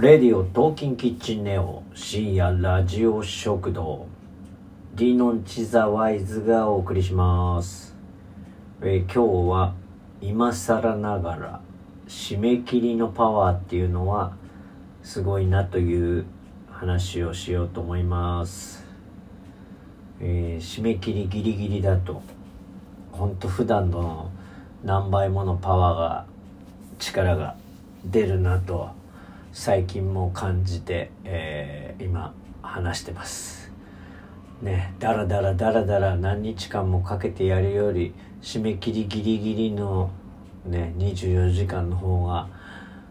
レディオトーキンキッチンネオ深夜ラジオ食堂ディノンチザワイズがお送りします、えー今日は今更ながら締め切りのパワーっていうのはすごいなという話をしようと思います、えー締め切りギリギリだと本当普段の何倍ものパワーが力が出るなと最近も感じて、えー今話してます。ねだらだらだらだら何日間もかけてやるより締め切りギリギリのね24時間の方が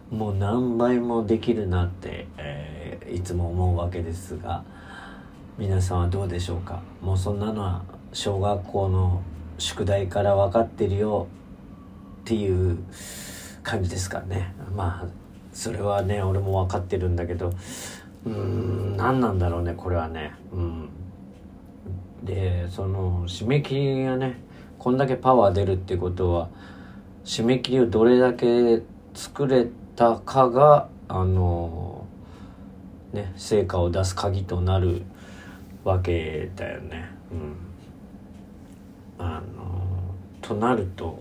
もう何倍もできるなって、えーいつも思うわけですが皆さんはどうでしょうか？もうそんなのは小学校の宿題から分かってるよっていう感じですかね。まあそれはね俺も分かってるんだけどうーん何なんだろうねこれはね。うん。でその締め切りがねこんだけパワー出るってことは締め切りをどれだけ作れたかがあのね成果を出す鍵となるわけだよね。うん。あのとなると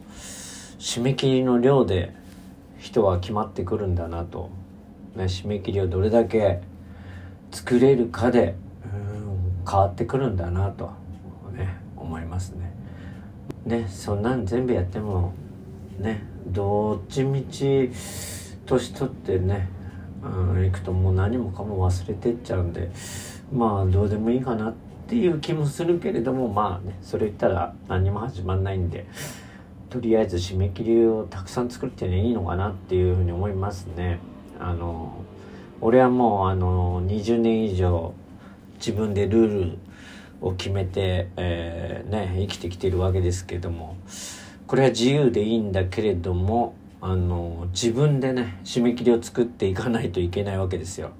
締め切りの量で人は決まってくるんだなと、ね、締め切りをどれだけ作れるかでうん変わってくるんだなと、ね、思いますね。ねそんなん全部やってもねどっちみち年取ってね、うん、行くともう何もかも忘れてっちゃうんでまあどうでもいいかなっていう気もするけれどもまあねそれ言ったら何も始まんないんでとりあえず締め切りをたくさん作ってねいいのかなっていうふうに思いますね。あの俺はもうあの20年以上自分でルールを決めて、えーね、生きてきてるわけですけどもこれは自由でいいんだけれどもあの自分でね締め切りを作っていかないといけないわけですよ。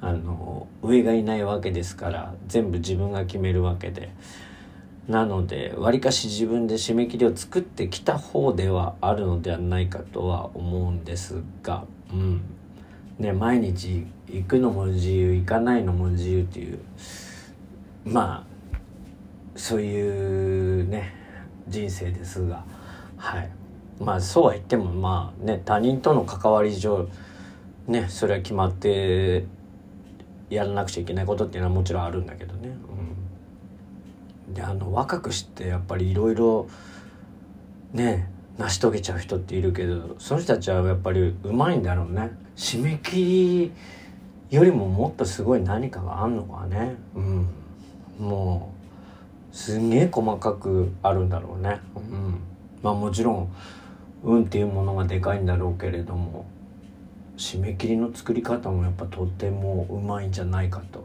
あの上がいないわけですから全部自分が決めるわけで。なのでわりかし自分で締め切りを作ってきた方ではあるのではないかとは思うんですが、うんね、毎日行くのも自由行かないのも自由っていうまあそういうね人生ですがはいまあそうは言ってもまあね他人との関わり上ねそれは決まってやらなくちゃいけないことっていうのはもちろんあるんだけどね。であの若くしてやっぱりいろいろね成し遂げちゃう人っているけどその人たちはやっぱりうまいんだろうね。締め切りよりももっとすごい何かがあんのかね。うん。もうすんげえ細かくあるんだろうね。うん。まあもちろん運っていうものがでかいんだろうけれども締め切りの作り方もやっぱとってもうまいんじゃないかと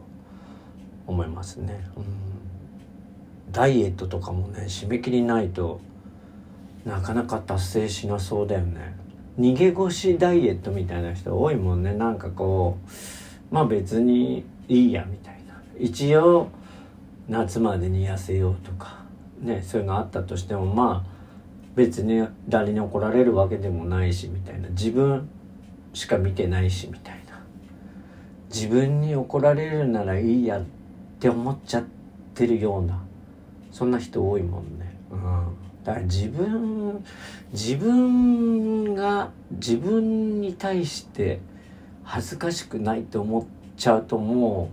思いますね。うん、ダイエットとかもね締め切りないとなかなか達成しなそうだよね。逃げ腰ダイエットみたいな人多いもんね。なんかこうまあ別にいいやみたいな。一応夏までに痩せようとかねそういうのあったとしてもまあ別に誰に怒られるわけでもないしみたいな。自分しか見てないしみたいな。自分に怒られるならいいやって思っちゃってるようなそんな人多いもんね。うん、だから自分自分が自分に対して恥ずかしくないと思っちゃうとも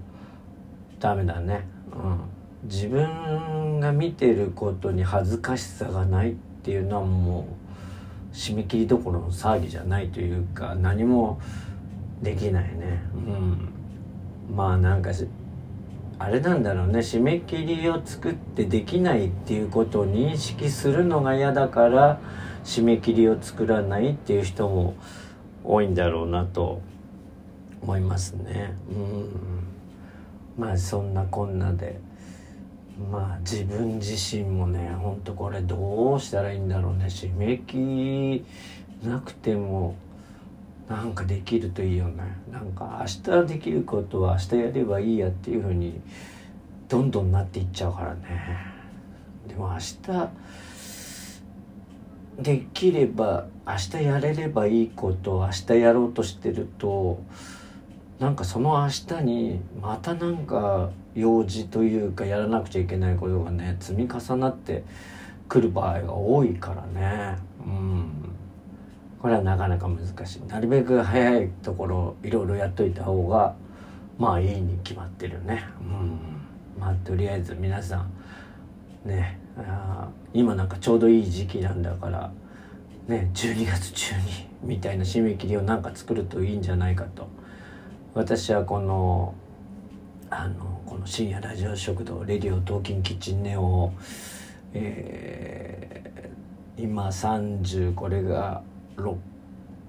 うダメだね。うん、自分が見てることに恥ずかしさがないっていうのはもう締め切りどころの騒ぎじゃないというか何もできないねうんまあなんかしあれなんだろうね。締め切りを作ってできないっていうことを認識するのが嫌だから締め切りを作らないっていう人も多いんだろうなと思いますね。うん。まあそんなこんなで。まあ自分自身もねほんとこれどうしたらいいんだろうね。締め切りなくてもなんかできるといいよね。なんか明日できることは明日やればいいやっていうふうにどんどんなっていっちゃうからね。でも明日できれば明日やれればいいことを明日やろうとしてるとなんかその明日にまたなんか用事というかやらなくちゃいけないことがね積み重なってくる場合が多いからね。うん。これはなかなか難しい。なるべく早いところいろいろやっといた方がまあいいに決まってるね。うん。まあとりあえず皆さんねあ今なんかちょうどいい時期なんだからね12月中にみたいな締め切りをなんか作るといいんじゃないかと。私はこのあのこの深夜ラジオ食堂レディオトーキンキッチンネオを、えー、今30これが 6,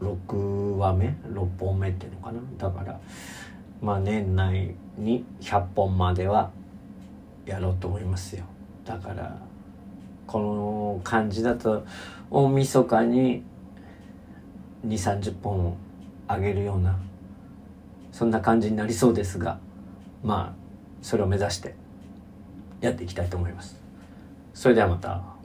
6話目？6本目っていうのかな？だからまあ年内に100本まではやろうと思いますよ。だからこの感じだと大晦日に2 3 0本あげるようなそんな感じになりそうですがまあそれを目指してやっていきたいと思います。それではまた。